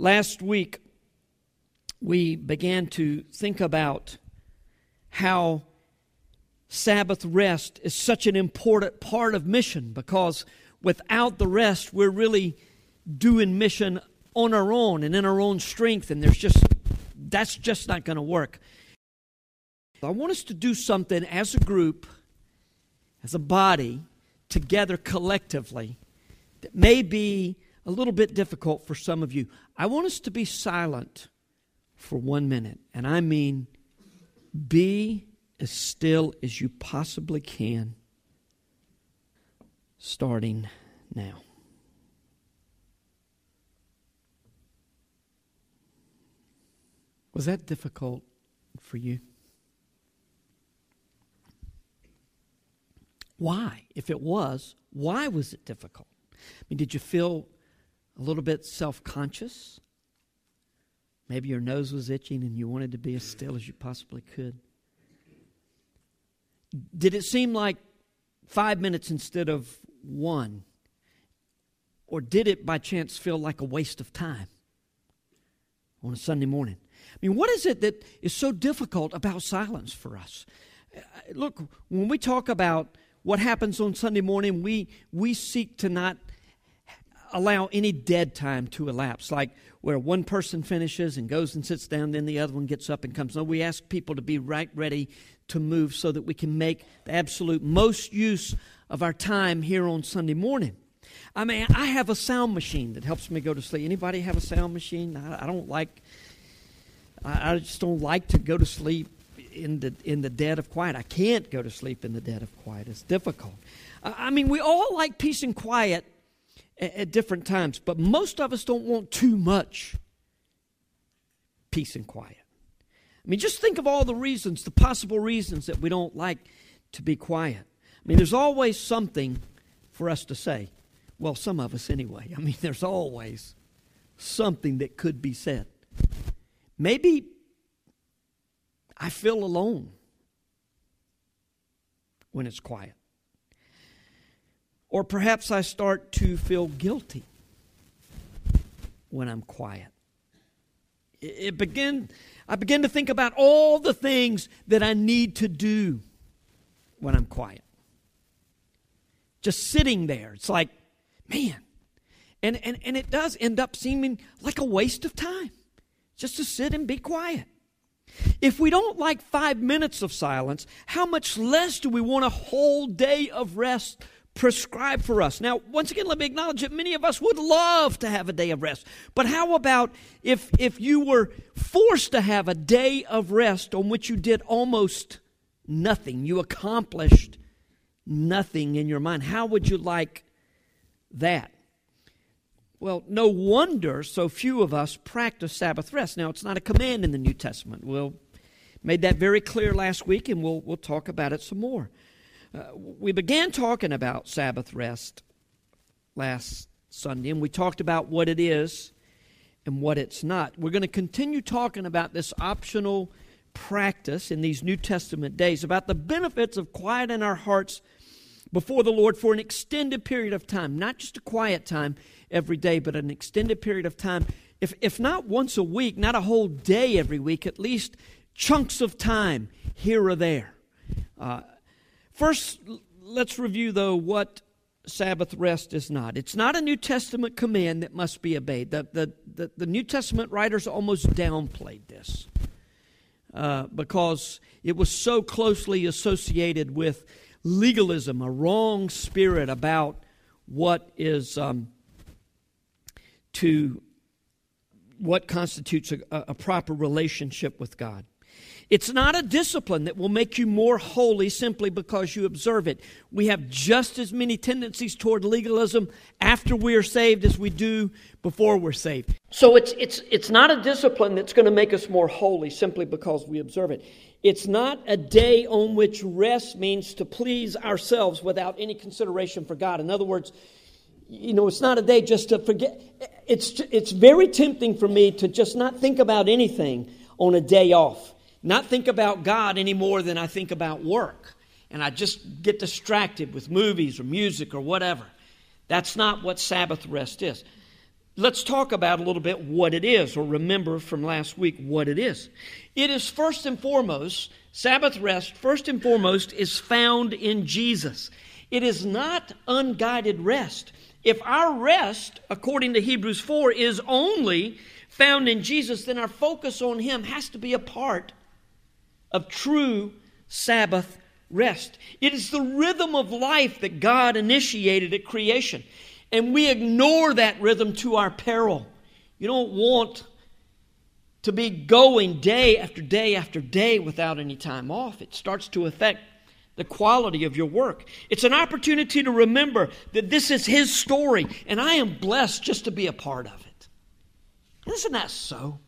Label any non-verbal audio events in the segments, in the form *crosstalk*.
Last week, we began to think about how Sabbath rest is such an important part of mission because without the rest, we're really doing mission on our own and in our own strength, and there's just that's just not going to work. I want us to do something as a group, as a body, together collectively that may be a little bit difficult for some of you. I want us to be silent for one minute, and I mean be as still as you possibly can, starting now. Was that difficult for you? Why? If it was, why was it difficult? I mean, did you feel a little bit self conscious? Maybe your nose was itching and you wanted to be as still as you possibly could. Did it seem like five minutes instead of one? Or did it by chance feel like a waste of time on a Sunday morning? I mean, what is it that is so difficult about silence for us? Uh, look, when we talk about what happens on Sunday morning, we, we seek to not allow any dead time to elapse, like where one person finishes and goes and sits down, then the other one gets up and comes. No, we ask people to be right ready to move so that we can make the absolute most use of our time here on Sunday morning. I mean, I have a sound machine that helps me go to sleep. Anybody have a sound machine? I, I don't like. I, I just don't like to go to sleep in the in the dead of quiet. I can't go to sleep in the dead of quiet. It's difficult. I mean, we all like peace and quiet at, at different times, but most of us don't want too much peace and quiet. I mean, just think of all the reasons, the possible reasons that we don't like to be quiet. I mean, there's always something for us to say. Well, some of us anyway. I mean, *laughs* there's always something that could be said. Maybe I feel alone when it's quiet. Or perhaps I start to feel guilty when I'm quiet. It begin, I begin to think about all the things that I need to do when I'm quiet. Just sitting there. It's like, man. And, and, and it does end up seeming like a waste of time just to sit and be quiet. If we don't like five minutes of silence, how much less do we want a whole day of rest prescribed for us? Now, once again, let me acknowledge that many of us would love to have a day of rest. But how about if, if you were forced to have a day of rest on which you did almost nothing? You accomplished nothing in your mind. How would you like that? Well, no wonder so few of us practice Sabbath rest. Now, it's not a command in the New Testament. We'll made that very clear last week, and we'll, we'll talk about it some more. Uh, we began talking about Sabbath rest last Sunday, and we talked about what it is and what it's not. We're going to continue talking about this optional practice in these New Testament days, about the benefits of quieting our hearts before the Lord for an extended period of time, not just a quiet time every day, but an extended period of time. If, if not once a week, not a whole day every week, at least chunks of time here or there. Uh, first, let's review, though, what Sabbath rest is not. It's not a New Testament command that must be obeyed. The, the, the, the New Testament writers almost downplayed this uh, because it was so closely associated with legalism, a wrong spirit about what is um, to what constitutes a, a proper relationship with God. It's not a discipline that will make you more holy simply because you observe it. We have just as many tendencies toward legalism after we are saved as we do before we're saved. So it's, it's, it's not a discipline that's going to make us more holy simply because we observe it. It's not a day on which rest means to please ourselves without any consideration for God. In other words, you know, it's not a day just to forget. It's, it's very tempting for me to just not think about anything on a day off, not think about God any more than I think about work. And I just get distracted with movies or music or whatever. That's not what Sabbath rest is. let's talk about a little bit what it is, or remember from last week what it is. It is first and foremost, Sabbath rest, first and foremost, is found in Jesus. It is not unguided rest. If our rest, according to Hebrews 4, is only found in Jesus, then our focus on Him has to be a part of true Sabbath rest. It is the rhythm of life that God initiated at creation. And we ignore that rhythm to our peril. You don't want to be going day after day after day without any time off. It starts to affect the quality of your work. It's an opportunity to remember that this is His story, and I am blessed just to be a part of it. Isn't that so?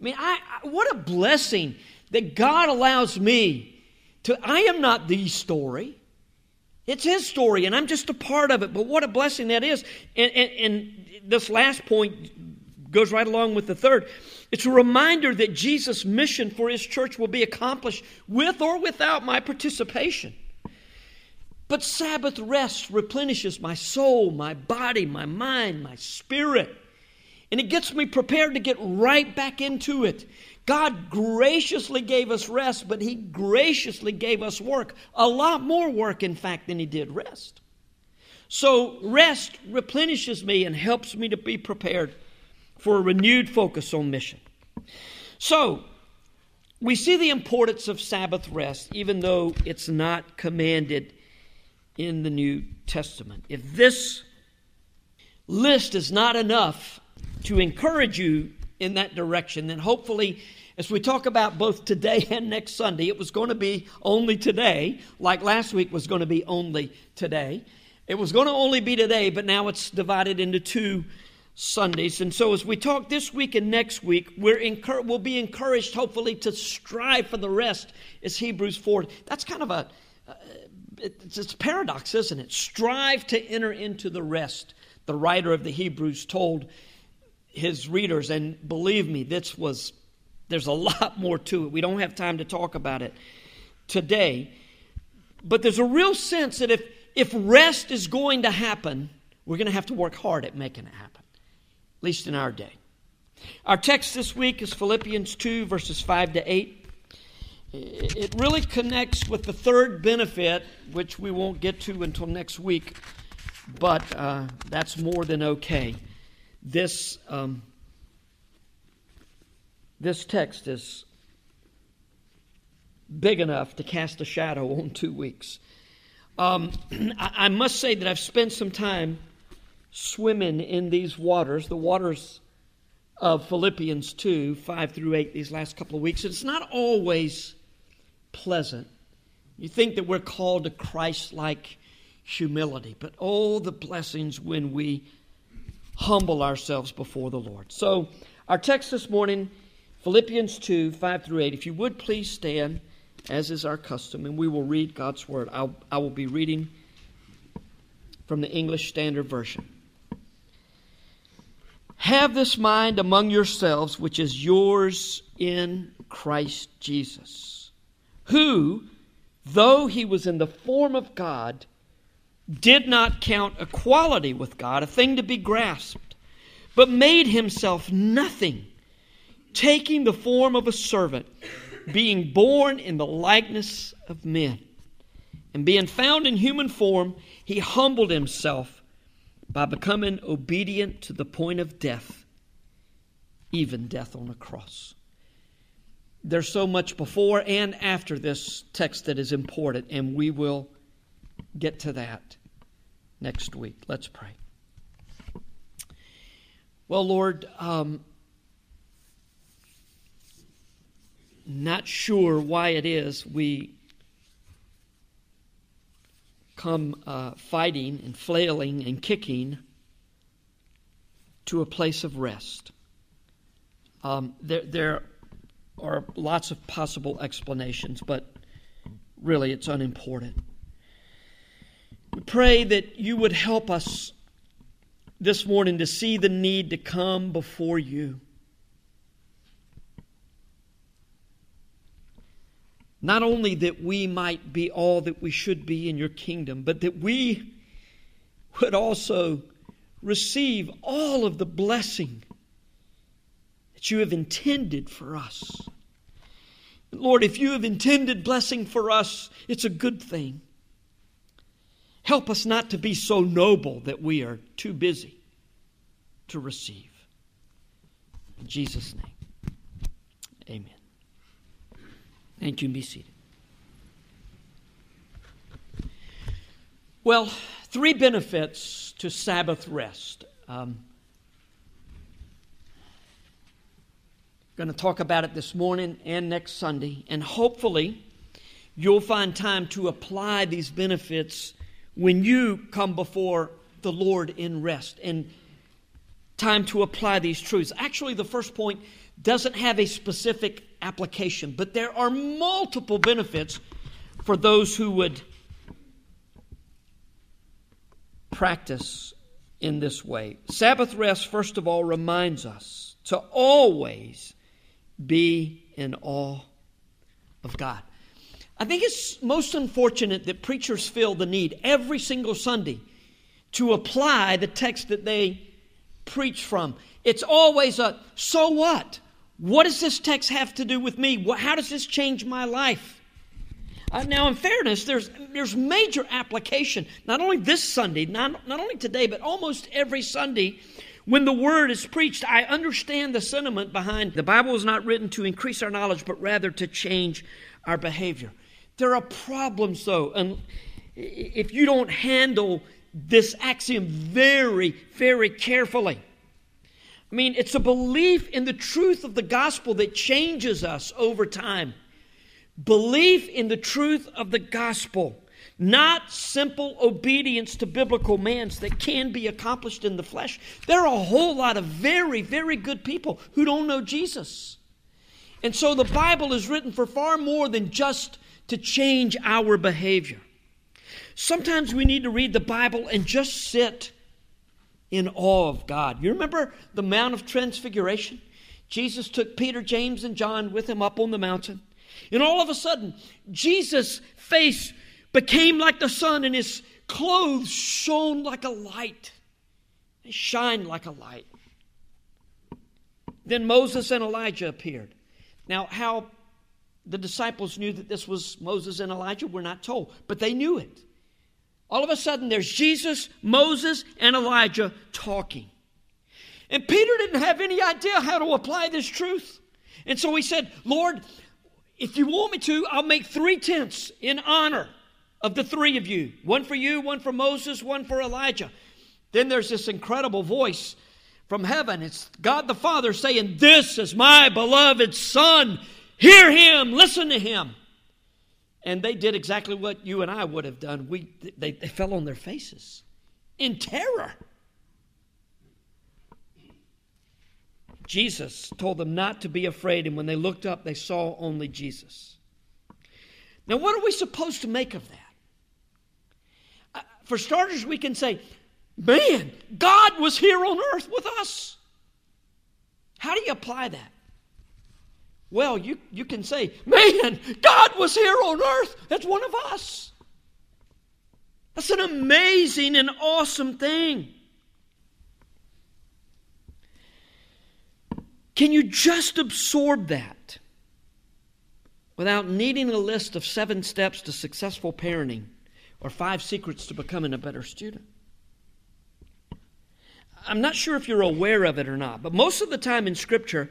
I mean, I, I what a blessing that God allows me to. I am not the story. It's his story, and I'm just a part of it. But what a blessing that is. And, and, and, this last point goes right along with the third. It's a reminder that Jesus' mission for his church will be accomplished with or without my participation. But Sabbath rest replenishes my soul, my body, my mind, my spirit. And it gets me prepared to get right back into it. God graciously gave us rest, but He graciously gave us work. A lot more work, in fact, than He did rest. So, rest replenishes me and helps me to be prepared for a renewed focus on mission. So, we see the importance of Sabbath rest, even though it's not commanded in the New Testament. If this list is not enough to encourage you in that direction, then hopefully, as we talk about both today *laughs* and next Sunday, it was going to be only today, like last week was going to be only today. It was going to only be today, but now it's divided into two Sundays. And so, as we talk this week and next week, we're incur- we'll be encouraged, hopefully, to strive for the rest, as Hebrews 4. That's kind of a uh, it's, it's a paradox, isn't it? Strive to enter into the rest. The writer of the Hebrews told his readers, and believe me, this was there's a lot more to it. We don't have time to talk about it today. But there's a real sense that if if rest is going to happen, we're going to have to work hard at making it happen, at least in our day. Our text this week is Philippians 2, verses 5 to 8. It really connects with the third benefit, which we won't get to until next week, but uh, that's more than okay this, um, this text is big enough to cast a shadow *laughs* on two weeks. Um, *clears throat* I, I must say that I've spent some time swimming in these waters, the waters of Philippians 2 5 through 8, these last couple of weeks. It's not always pleasant. You think that we're called to Christ like humility, but oh, the blessings when we humble ourselves before the Lord. So, our text this morning, Philippians 2 5 through 8. If you would please stand, as is our custom, and we will read God's Word. I'll, I will be reading from the English Standard Version. Have this mind among yourselves, which is yours in Christ Jesus, who, though he was in the form of God, did not count equality with God a thing to be grasped, but made himself nothing, taking the form of a servant, being born in the likeness of men. And being found in human form, he humbled himself by becoming obedient to the point of death, even death on a cross. There's so much before and after this text that is important, and we will get to that next week. Let's pray. Well, Lord, um, not sure why it is we come uh, fighting and flailing and kicking to a place of rest. Um, there, there are lots of possible explanations, but really it's unimportant. We pray that you would help us this morning to see the need to come before you. Not only that we might be all that we should be in your kingdom, but that we would also receive all of the blessing that you have intended for us. Lord, if you have intended blessing for us, it's a good thing. Help us not to be so noble that we are too busy to receive. In Jesus' name, amen. Thank you, and be seated. Well, three benefits to Sabbath rest. Um, going to talk about it this morning and next Sunday, and hopefully you'll find time to apply these benefits when you come before the Lord in rest and time to apply these truths. Actually, the first point doesn't have a specific application, but there are multiple benefits for those who would practice in this way. Sabbath rest, first of all, reminds us to always be in awe of God. I think it's most unfortunate that preachers feel the need every single Sunday to apply the text that they preach from. It's always a so what? What does this text have to do with me? How does this change my life? Uh, now, in fairness, there's, there's major application, not only this Sunday, not, not only today, but almost every Sunday. When the word is preached, I understand the sentiment behind the Bible is not written to increase our knowledge, but rather to change our behavior. There are problems, though, and if you don't handle this axiom very, very carefully. I mean, it's a belief in the truth of the gospel that changes us over time. Belief in the truth of the gospel, not simple obedience to biblical commands that can be accomplished in the flesh. There are a whole lot of very, very good people who don't know Jesus. And so the Bible is written for far more than just to change our behavior. Sometimes we need to read the Bible and just sit in awe of God. You remember the Mount of Transfiguration? Jesus took Peter, James, and John with him up on the mountain. And all of a sudden, Jesus' face became like the sun, and his clothes shone like a light. They shined like a light. Then Moses and Elijah appeared. Now, how the disciples knew that this was Moses and Elijah, we're not told, but they knew it. All of a sudden, there's Jesus, Moses, and Elijah talking. And Peter didn't have any idea how to apply this truth. And so he said, Lord, if you want me to, I'll make three tents in honor of the three of you one for you, one for Moses, one for Elijah. Then there's this incredible voice from heaven. It's God the Father saying, This is my beloved Son. Hear him, listen to him. And they did exactly what you and I would have done. We, they, they fell on their faces in terror. Jesus told them not to be afraid, and when they looked up, they saw only Jesus. Now, what are we supposed to make of that? Uh, for starters, we can say, man, God was here on earth with us. How do you apply that? Well, you, you can say, man, God was here on earth. That's one of us. That's an amazing and awesome thing. Can you just absorb that without needing a list of seven steps to successful parenting or five secrets to becoming a better student? I'm not sure if you're aware of it or not, but most of the time in Scripture,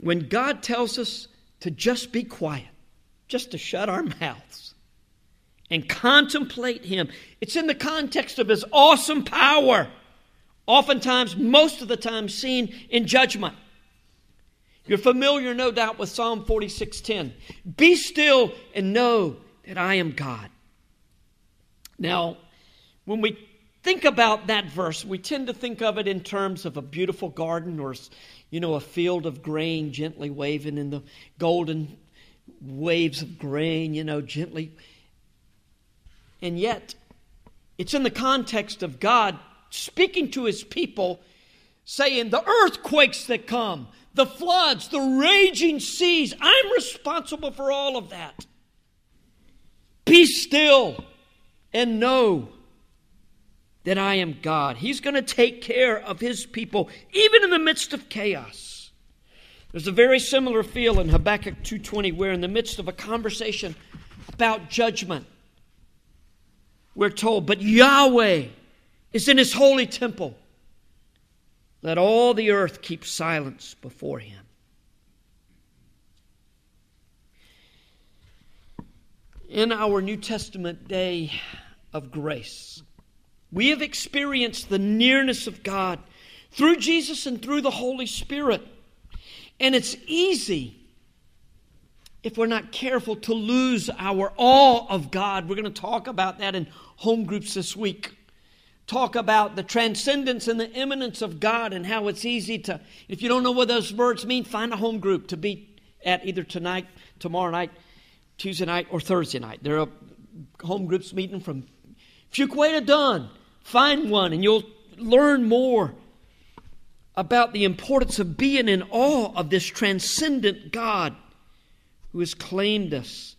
when God tells us to just be quiet, just to shut our *laughs* mouths and contemplate Him, it's in the context of His awesome power, oftentimes, most of the time, seen in judgment. You're familiar, no doubt, with Psalm 46:10. Be still and know that I am God. Now, when we think about that verse, we tend to think of it in terms of a beautiful garden or, you know, a field of grain gently waving in the golden waves of grain, you know, gently. And yet, it's in the context of God speaking to his people, saying, The earthquakes that come, the floods, the raging seas. I'm responsible for all of that. Be still and know that I am God. He's going to take care of his people even in the midst of chaos. There's a very similar feel in Habakkuk 2:20 where in the midst of a conversation about judgment we're told, "But Yahweh is in his holy temple. Let all the earth keep silence before him." In our New Testament day of grace, we have experienced the nearness of God through Jesus and through the Holy Spirit. And it's easy, if we're not careful, to lose our awe of God. We're going to talk about that in home groups this week. Talk about the transcendence and the immanence of God and how it's easy to, if you don't know what those words mean, find a home group to be at either tonight, tomorrow night, Tuesday night, or Thursday night. There are home groups meeting from Fuquay to Dunn. Find one and you'll learn more about the importance of being in awe of this transcendent God who has claimed us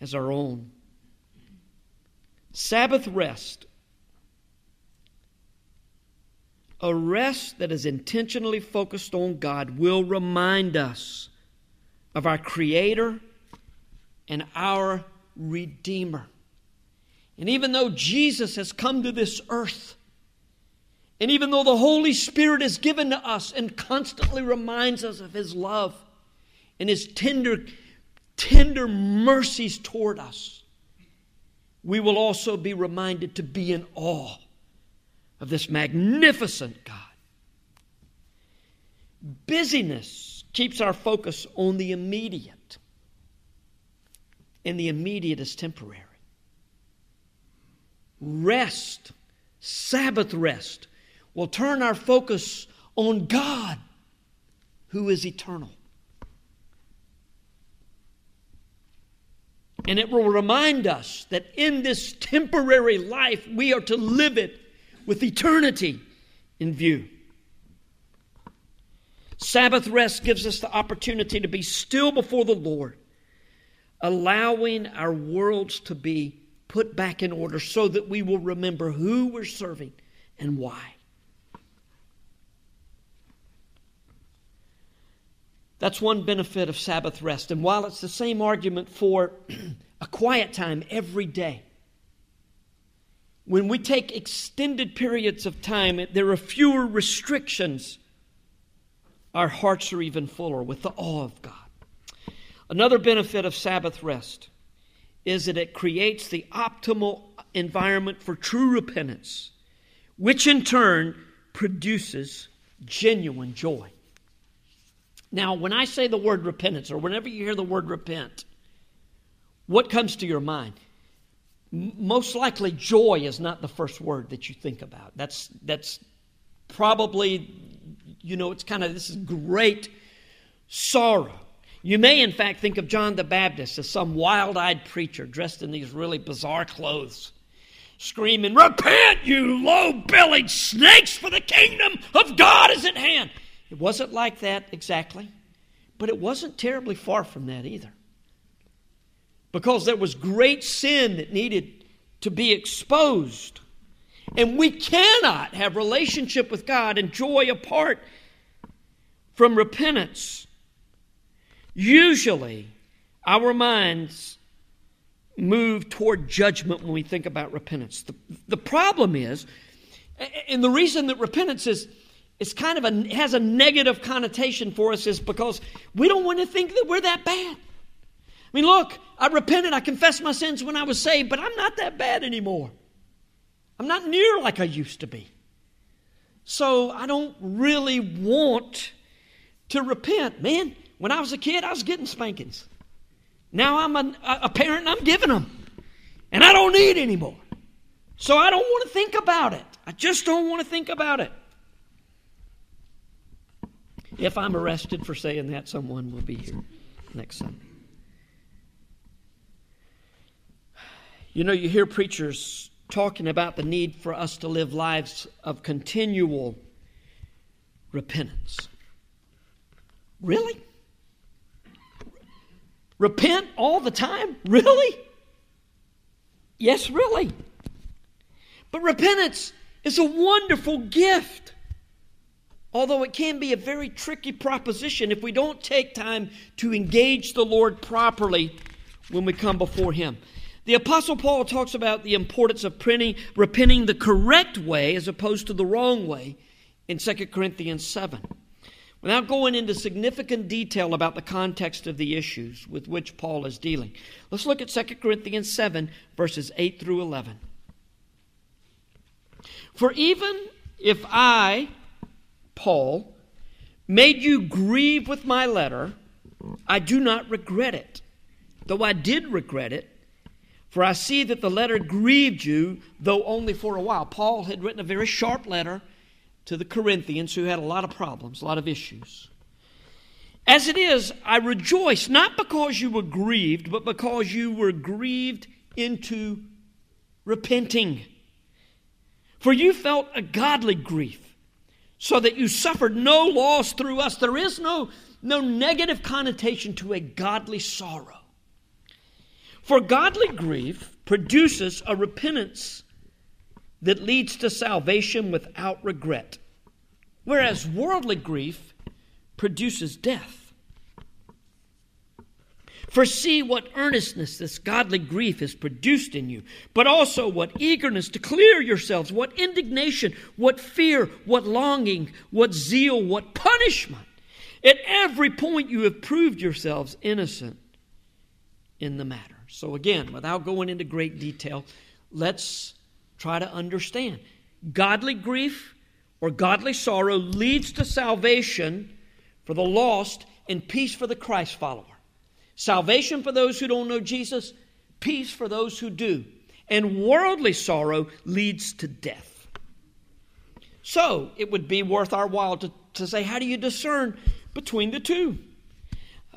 as our own. Sabbath rest, a rest that is intentionally focused on God, will remind us of our Creator and our Redeemer. And even though Jesus has come to this earth, and even though the Holy Spirit is given to us and constantly reminds us of His love and His tender, tender mercies toward us, we will also be reminded to be in awe of this magnificent God. Busyness keeps our focus on the immediate, and the immediate is temporary rest, Sabbath rest, will turn our focus on God who is eternal. And it will remind us that in this temporary life, we are to live it with eternity in view. Sabbath rest gives us the opportunity to be still before the Lord, allowing our worlds to be put back in order so that we will remember who we're serving and why. That's one benefit of Sabbath rest. And while it's the same argument for *clears throat* a quiet time every day, when we take extended periods of time, there are fewer restrictions. Our hearts are even fuller with the awe of God. Another benefit of Sabbath rest is that it creates the optimal environment for true repentance, which in turn produces genuine joy. Now, when I say the word repentance, or whenever you hear the word repent, what comes to your mind? Most likely, joy is not the first word that you think about. That's, that's probably, you know, it's kind of this is great sorrow. You may, in fact, think of John the Baptist as some wild eyed preacher dressed in these really bizarre clothes, screaming, Repent, you low bellied snakes, for the kingdom of God is at hand. It wasn't like that exactly, but it wasn't terribly far from that either. Because there was great sin that needed to be exposed. And we cannot have relationship with God and joy apart from repentance. Usually, our minds move toward judgment when we think about repentance. The, the problem is, and the reason that repentance is, is kind of a, has a negative connotation for us is because we don't want to think that we're that bad. I mean, look, I repented, I confessed my sins when I was saved, but I'm not that bad anymore. I'm not near like I used to be. So I don't really want to repent. Man, when I was a kid, I was getting spankings. Now I'm a, a parent and I'm giving them. And I don't need anymore. So I don't want to think about it. I just don't want to think about it. If I'm arrested for saying that, someone will be here next Sunday. You know, you hear preachers talking about the need for us to live lives of continual repentance. Really? Repent all the time? Really? Yes, really. But repentance is a wonderful gift. Although it can be a very tricky proposition if we don't take time to engage the Lord properly when we come before Him. The Apostle Paul talks about the importance of printing, repenting the correct way as opposed to the wrong way in 2 Corinthians 7. Without going into significant detail about the context of the issues with which Paul is dealing, let's look at 2 Corinthians 7, verses 8 through 11. For even if I, Paul, made you grieve with my letter, I do not regret it, though I did regret it. For I see that the letter grieved you, though only for a while. Paul had written a very sharp letter to the Corinthians who had a lot of problems, a lot of issues. As it is, I rejoice not because you were grieved, but because you were grieved into repenting. For you felt a godly grief, so that you suffered no loss through us. There is no, no negative connotation to a godly sorrow. For godly grief produces a repentance that leads to salvation without regret, whereas worldly grief produces death. For see what earnestness this godly grief has produced in you, but also what eagerness to clear yourselves, what indignation, what fear, what longing, what zeal, what punishment. At every point you have proved yourselves innocent in the matter. So, again, without going into great detail, let's try to understand. Godly grief or godly sorrow leads to salvation for the lost and peace for the Christ follower. Salvation for those who don't know Jesus, peace for those who do. And worldly sorrow leads to death. So it would be worth our while to, to say, how do you discern between the two?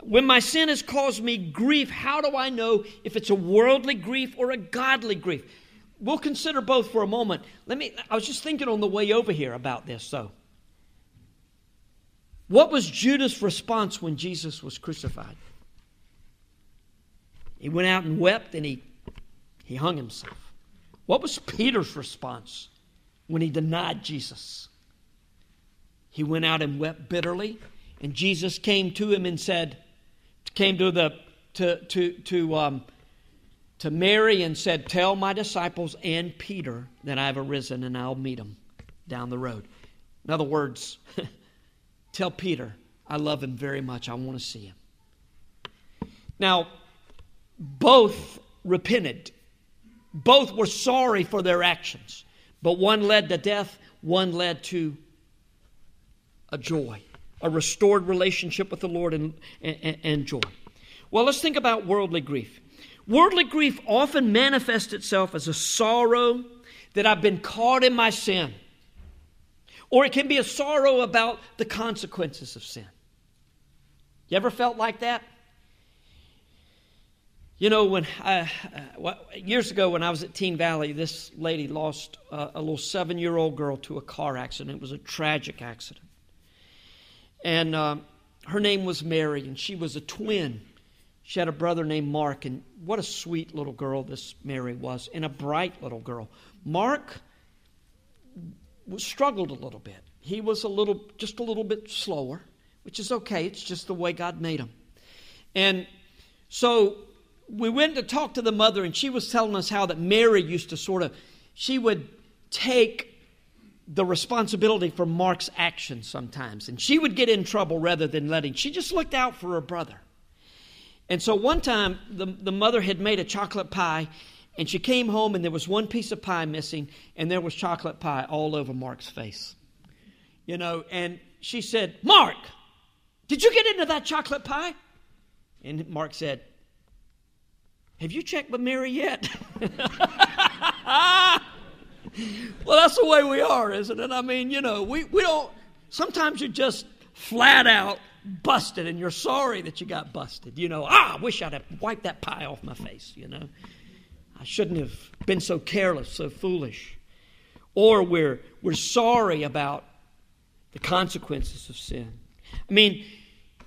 When my sin has caused me grief, how do I know if it's a worldly grief or a godly grief? We'll consider both for a moment. Let me I was just thinking on the way over here about this though. What was Judas' response when Jesus was crucified? He went out and wept and he, he hung himself. What was Peter's response when he denied Jesus? He went out and wept bitterly, and Jesus came to him and said, came to the to to to um, to Mary and said, "Tell my disciples and Peter that I've arisen, and I'll meet them down the road." In other words, *laughs* tell Peter I love him very much. I want to see him. Now, both repented. Both were sorry for their actions. But one led to death, one led to a joy, a restored relationship with the Lord and, and, and joy. Well, let's think about worldly grief. Worldly grief often manifests itself as a sorrow that I've been caught in my sin, or it can be a sorrow about the consequences of sin. You ever felt like that? You know, when I, uh, years ago when I was at Teen Valley, this lady lost uh, a little seven-year-old girl to a car accident. It was a tragic accident, and uh, her name was Mary, and she was a twin. She had a brother named Mark, and what a sweet little girl this Mary was, and a bright little girl. Mark struggled a little bit. He was a little, just a little bit slower, which is okay. It's just the way God made him, and so we went to talk to the mother, and she was telling us how that Mary used to sort of, she would take the responsibility for Mark's actions sometimes, and she would get in trouble rather than letting. She just looked out for her brother. And so one time, the, the mother had made a chocolate pie, and she came home, and there was one piece of pie missing, and there was chocolate pie all over Mark's face. You know, and she said, Mark, did you get into that chocolate pie? And Mark said, have you checked with Mary yet? *laughs* well, that's the way we are, isn't it? I mean, you know, we, we don't, sometimes you're just flat out busted and you're sorry that you got busted. You know, ah, I wish I'd have wiped that pie off my face, you know. I shouldn't have been so careless, so foolish. Or we're, we're sorry about the consequences of sin. I mean,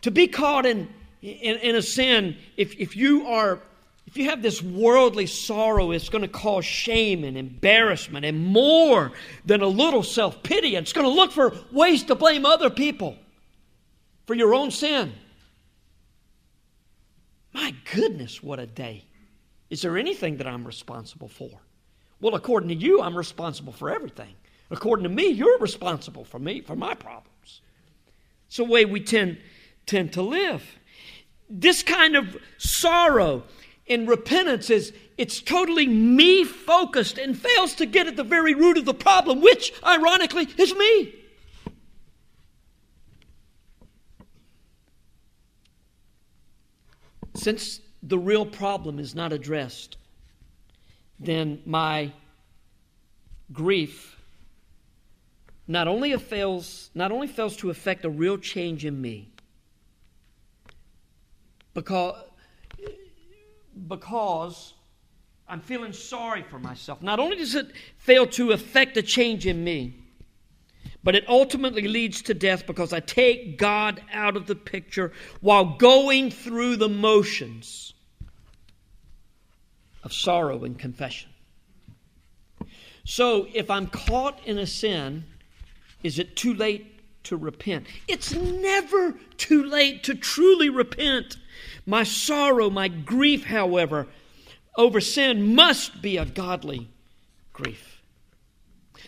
to be caught in, in, in a sin, if, if you are if you have this worldly sorrow, it's going to cause shame and embarrassment and more than a little self pity. It's going to look for ways to blame other people for your own sin. My goodness, what a day. Is there anything that I'm responsible for? Well, according to you, I'm responsible for everything. According to me, you're responsible for me, for my problems. It's the way we tend, tend to live. This kind of sorrow and repentance is it's totally me focused and fails to get at the very root of the problem, which ironically is me. Since the real problem is not addressed, then my grief not only fails, not only fails to affect a real change in me, because, because I'm feeling sorry for myself. Not only does it fail to affect a change in me, but it ultimately leads to death because I take God out of the picture while going through the motions of sorrow and confession. So if I'm caught in a sin, is it too late to repent? It's never too late to truly repent. My sorrow, my grief, however, over sin must be a godly grief.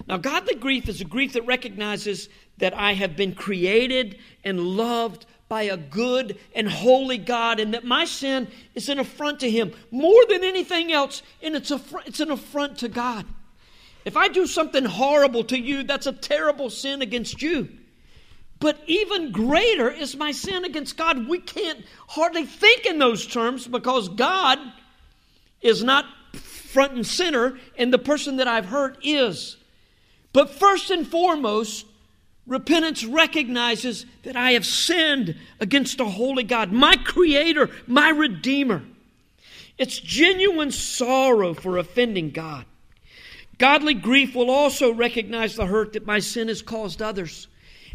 Now, godly grief is a grief that recognizes that I have been created and loved by a good and holy God, and that my sin is an affront to Him more than anything else, and it's, a, it's an affront to God. If I do something horrible to you, that's a terrible sin against you. But even greater is my sin against God. We can't hardly think in those terms because God is not front and center, and the person that I've hurt is. But first and foremost, repentance recognizes that I have sinned against a holy God, my Creator, my Redeemer. It's genuine sorrow for offending God. Godly grief will also recognize the hurt that my sin has caused others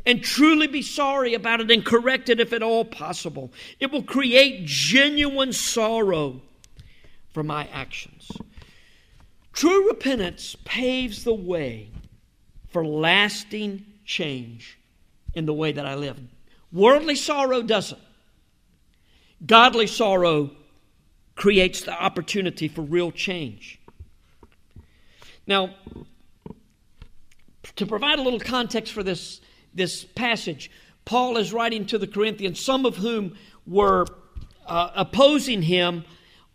and truly be sorry about it and correct it if at all possible. It will create genuine sorrow for my actions. True repentance paves the way for lasting change in the way that I live. Worldly sorrow doesn't. Godly sorrow creates the opportunity for real change. Now, to provide a little context for this, this passage, Paul is writing to the Corinthians, some of whom were uh, opposing him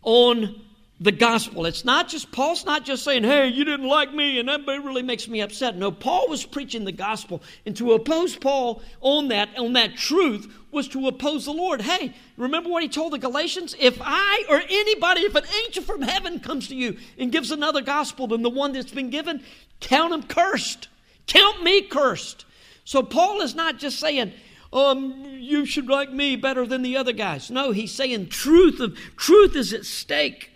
on the gospel. It's not just, Paul's not just saying, hey, you didn't like me and that really makes me upset. No, Paul was preaching the gospel. And to oppose Paul on that, on that truth, was to oppose the Lord. Hey, remember what he told the Galatians? If I or anybody, if an angel from heaven comes to you and gives another gospel than the one that's been given, count him cursed. Count me cursed. So Paul is not just saying, um, you should like me better than the other guys. No, he's saying truth of truth is at stake.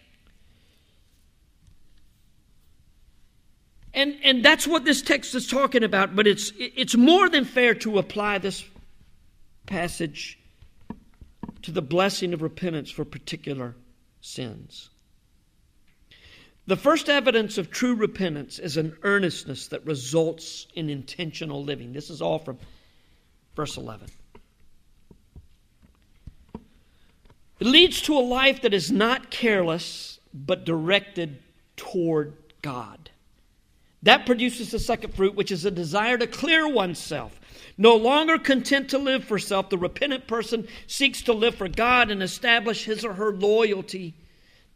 And, and that's what this text is talking about, but it's, it's more than fair to apply this passage to the blessing of repentance for particular sins. The first evidence of true repentance is an earnestness that results in intentional living. This is all from verse 11. It leads to a life that is not careless, but directed toward God. That produces the second fruit, which is a desire to clear oneself. No longer content to live for self, the repentant person seeks to live for God and establish his or her loyalty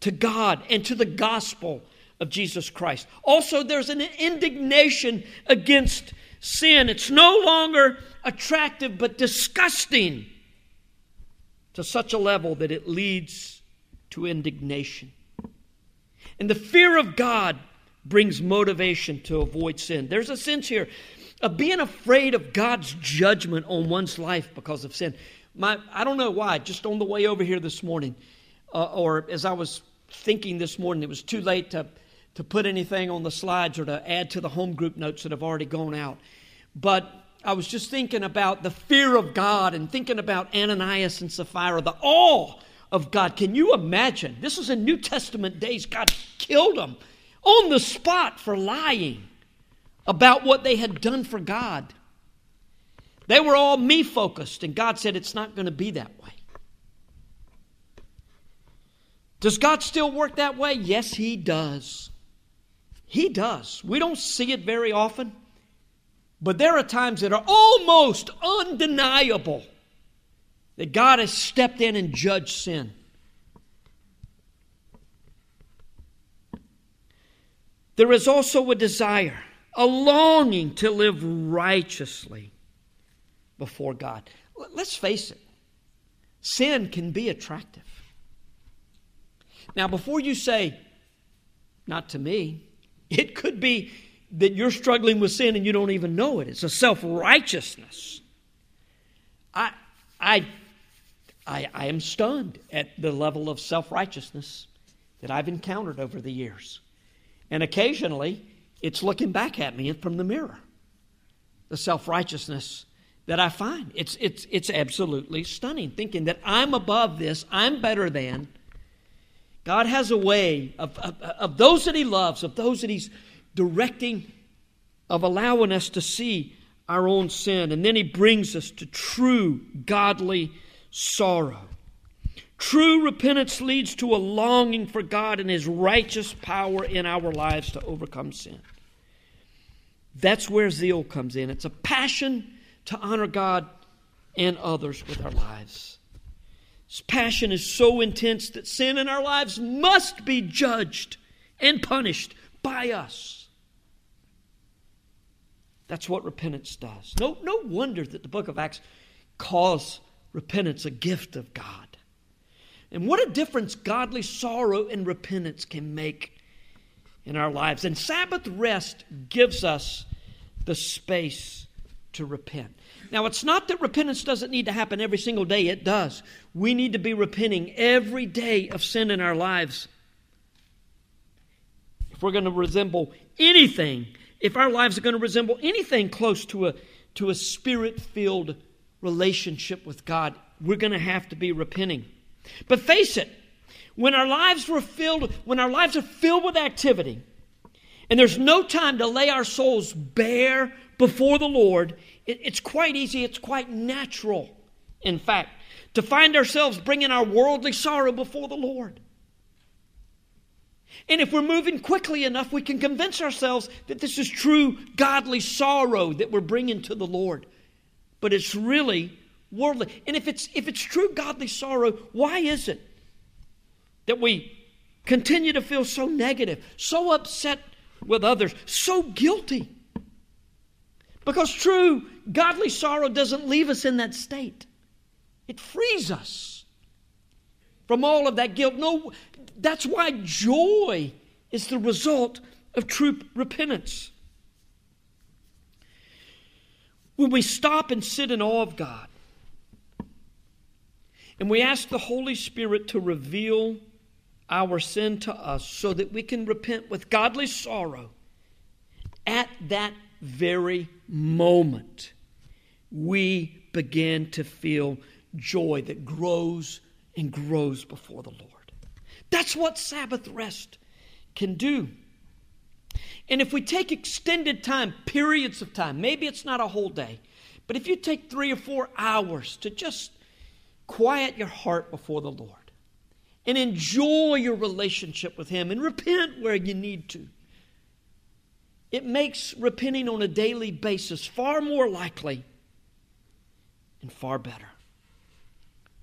to God and to the gospel of Jesus Christ. Also, there's an indignation against sin. It's no longer attractive but disgusting to such a level that it leads to indignation. And the fear of God brings motivation to avoid sin. There's a sense here of being afraid of God's judgment on one's life because of sin. My, I don't know why, just on the way over here this morning, uh, or as I was thinking this morning, it was too late to, to put anything on the slides or to add to the home group notes that have already gone out. But I was just thinking about the fear of God and thinking about Ananias and Sapphira, the awe of God. Can you imagine? This is in New Testament days. God killed them on the spot for lying about what they had done for God. They were all me focused, and God said it's not going to be that way. Does God still work that way? Yes, He does. He does. We don't see it very often, but there are times that are almost undeniable that God has stepped in and judged sin. There is also a desire, a longing to live righteously before God. Let's face it, sin can be attractive. Now, before you say, not to me, *laughs* it could be that you're struggling with sin and you don't even know it. It's a self righteousness. I, I I, I am stunned at the level of self righteousness that I've encountered over the years. And occasionally, it's looking back at me from the mirror. The self righteousness that I find. It's, it's, it's absolutely stunning, thinking that I'm above this, I'm better than. God has a way of, of, of those that He loves, of those that He's directing, of allowing us to see our own sin. And then He brings us to true godly sorrow. True repentance leads to a longing for God and His righteous power in our lives to overcome sin. That's where zeal comes in. It's a passion to honor God and others with our lives. This passion is so intense that sin in our lives must be judged and punished by us. That's what repentance does. No, no wonder that the book of Acts calls repentance a gift of God. And what a difference godly sorrow and repentance can make in our lives. And Sabbath rest gives us the space to repent. Now, it's not that repentance doesn't need to happen every single day, it does. We need to be repenting every day of sin in our lives. If we're going to resemble anything, if our lives are going to resemble anything close to a, to a spirit filled relationship with God, we're going to have to be repenting. But face it, when our lives were filled, when our lives are filled with activity, and there's no time to lay our souls bare before the Lord, it, it's quite easy, it's quite natural, in fact, to find ourselves bringing our worldly sorrow before the Lord. And if we're moving quickly enough, we can convince ourselves that this is true godly sorrow that we're bringing to the Lord but it's really worldly. And if it's if it's true godly sorrow, why is it that we continue to feel so negative, so upset with others, so guilty? Because true godly sorrow doesn't leave us in that state. It frees us from all of that guilt. No, that's why joy is the result of true repentance. When we stop and sit in awe of God, and we ask the Holy Spirit to reveal our sin to us so that we can repent with godly sorrow, at that very moment, we begin to feel joy that grows and grows before the Lord. That's what Sabbath rest can do. And if we take extended time, periods of time, maybe it's not a whole day, but if you take three or four hours to just quiet your heart before the Lord and enjoy your relationship with Him and repent where you need to, it makes repenting on a daily basis far more likely and far better,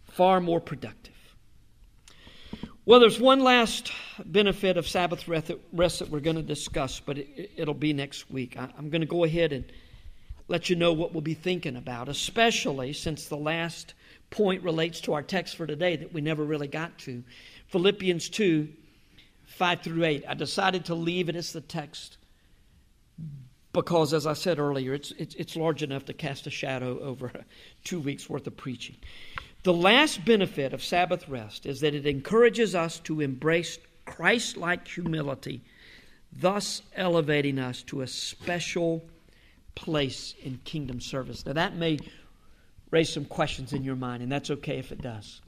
far more productive. Well, there's one last benefit of Sabbath rest that we're going to discuss, but it, will be next week. I'm going to go ahead and let you know what we'll be thinking about, especially since the last point relates to our text for today that we never really got to Philippians 2 5 through 8. I decided to leave it as the text because, as I said earlier, it's, it's, it's large enough to cast a shadow over *laughs* two weeks' worth of preaching. The last benefit of Sabbath rest is that it encourages us to embrace Christ like humility, thus elevating us to a special place in kingdom service. Now, that may raise some questions in your mind, and that's okay if it does.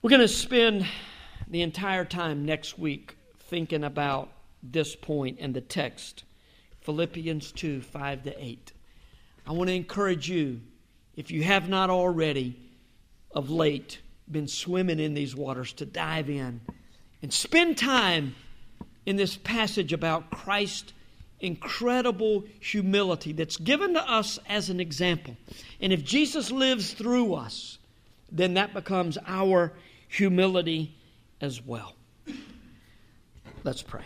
We're going to spend the entire time next week thinking about this point in the text Philippians 2 5 to 8. I want to encourage you, if you have not already of late been swimming in these waters, to dive in and spend time in this passage about Christ's incredible humility that's given to us as an example. And if Jesus lives through us, then that becomes our humility as well. Let's pray.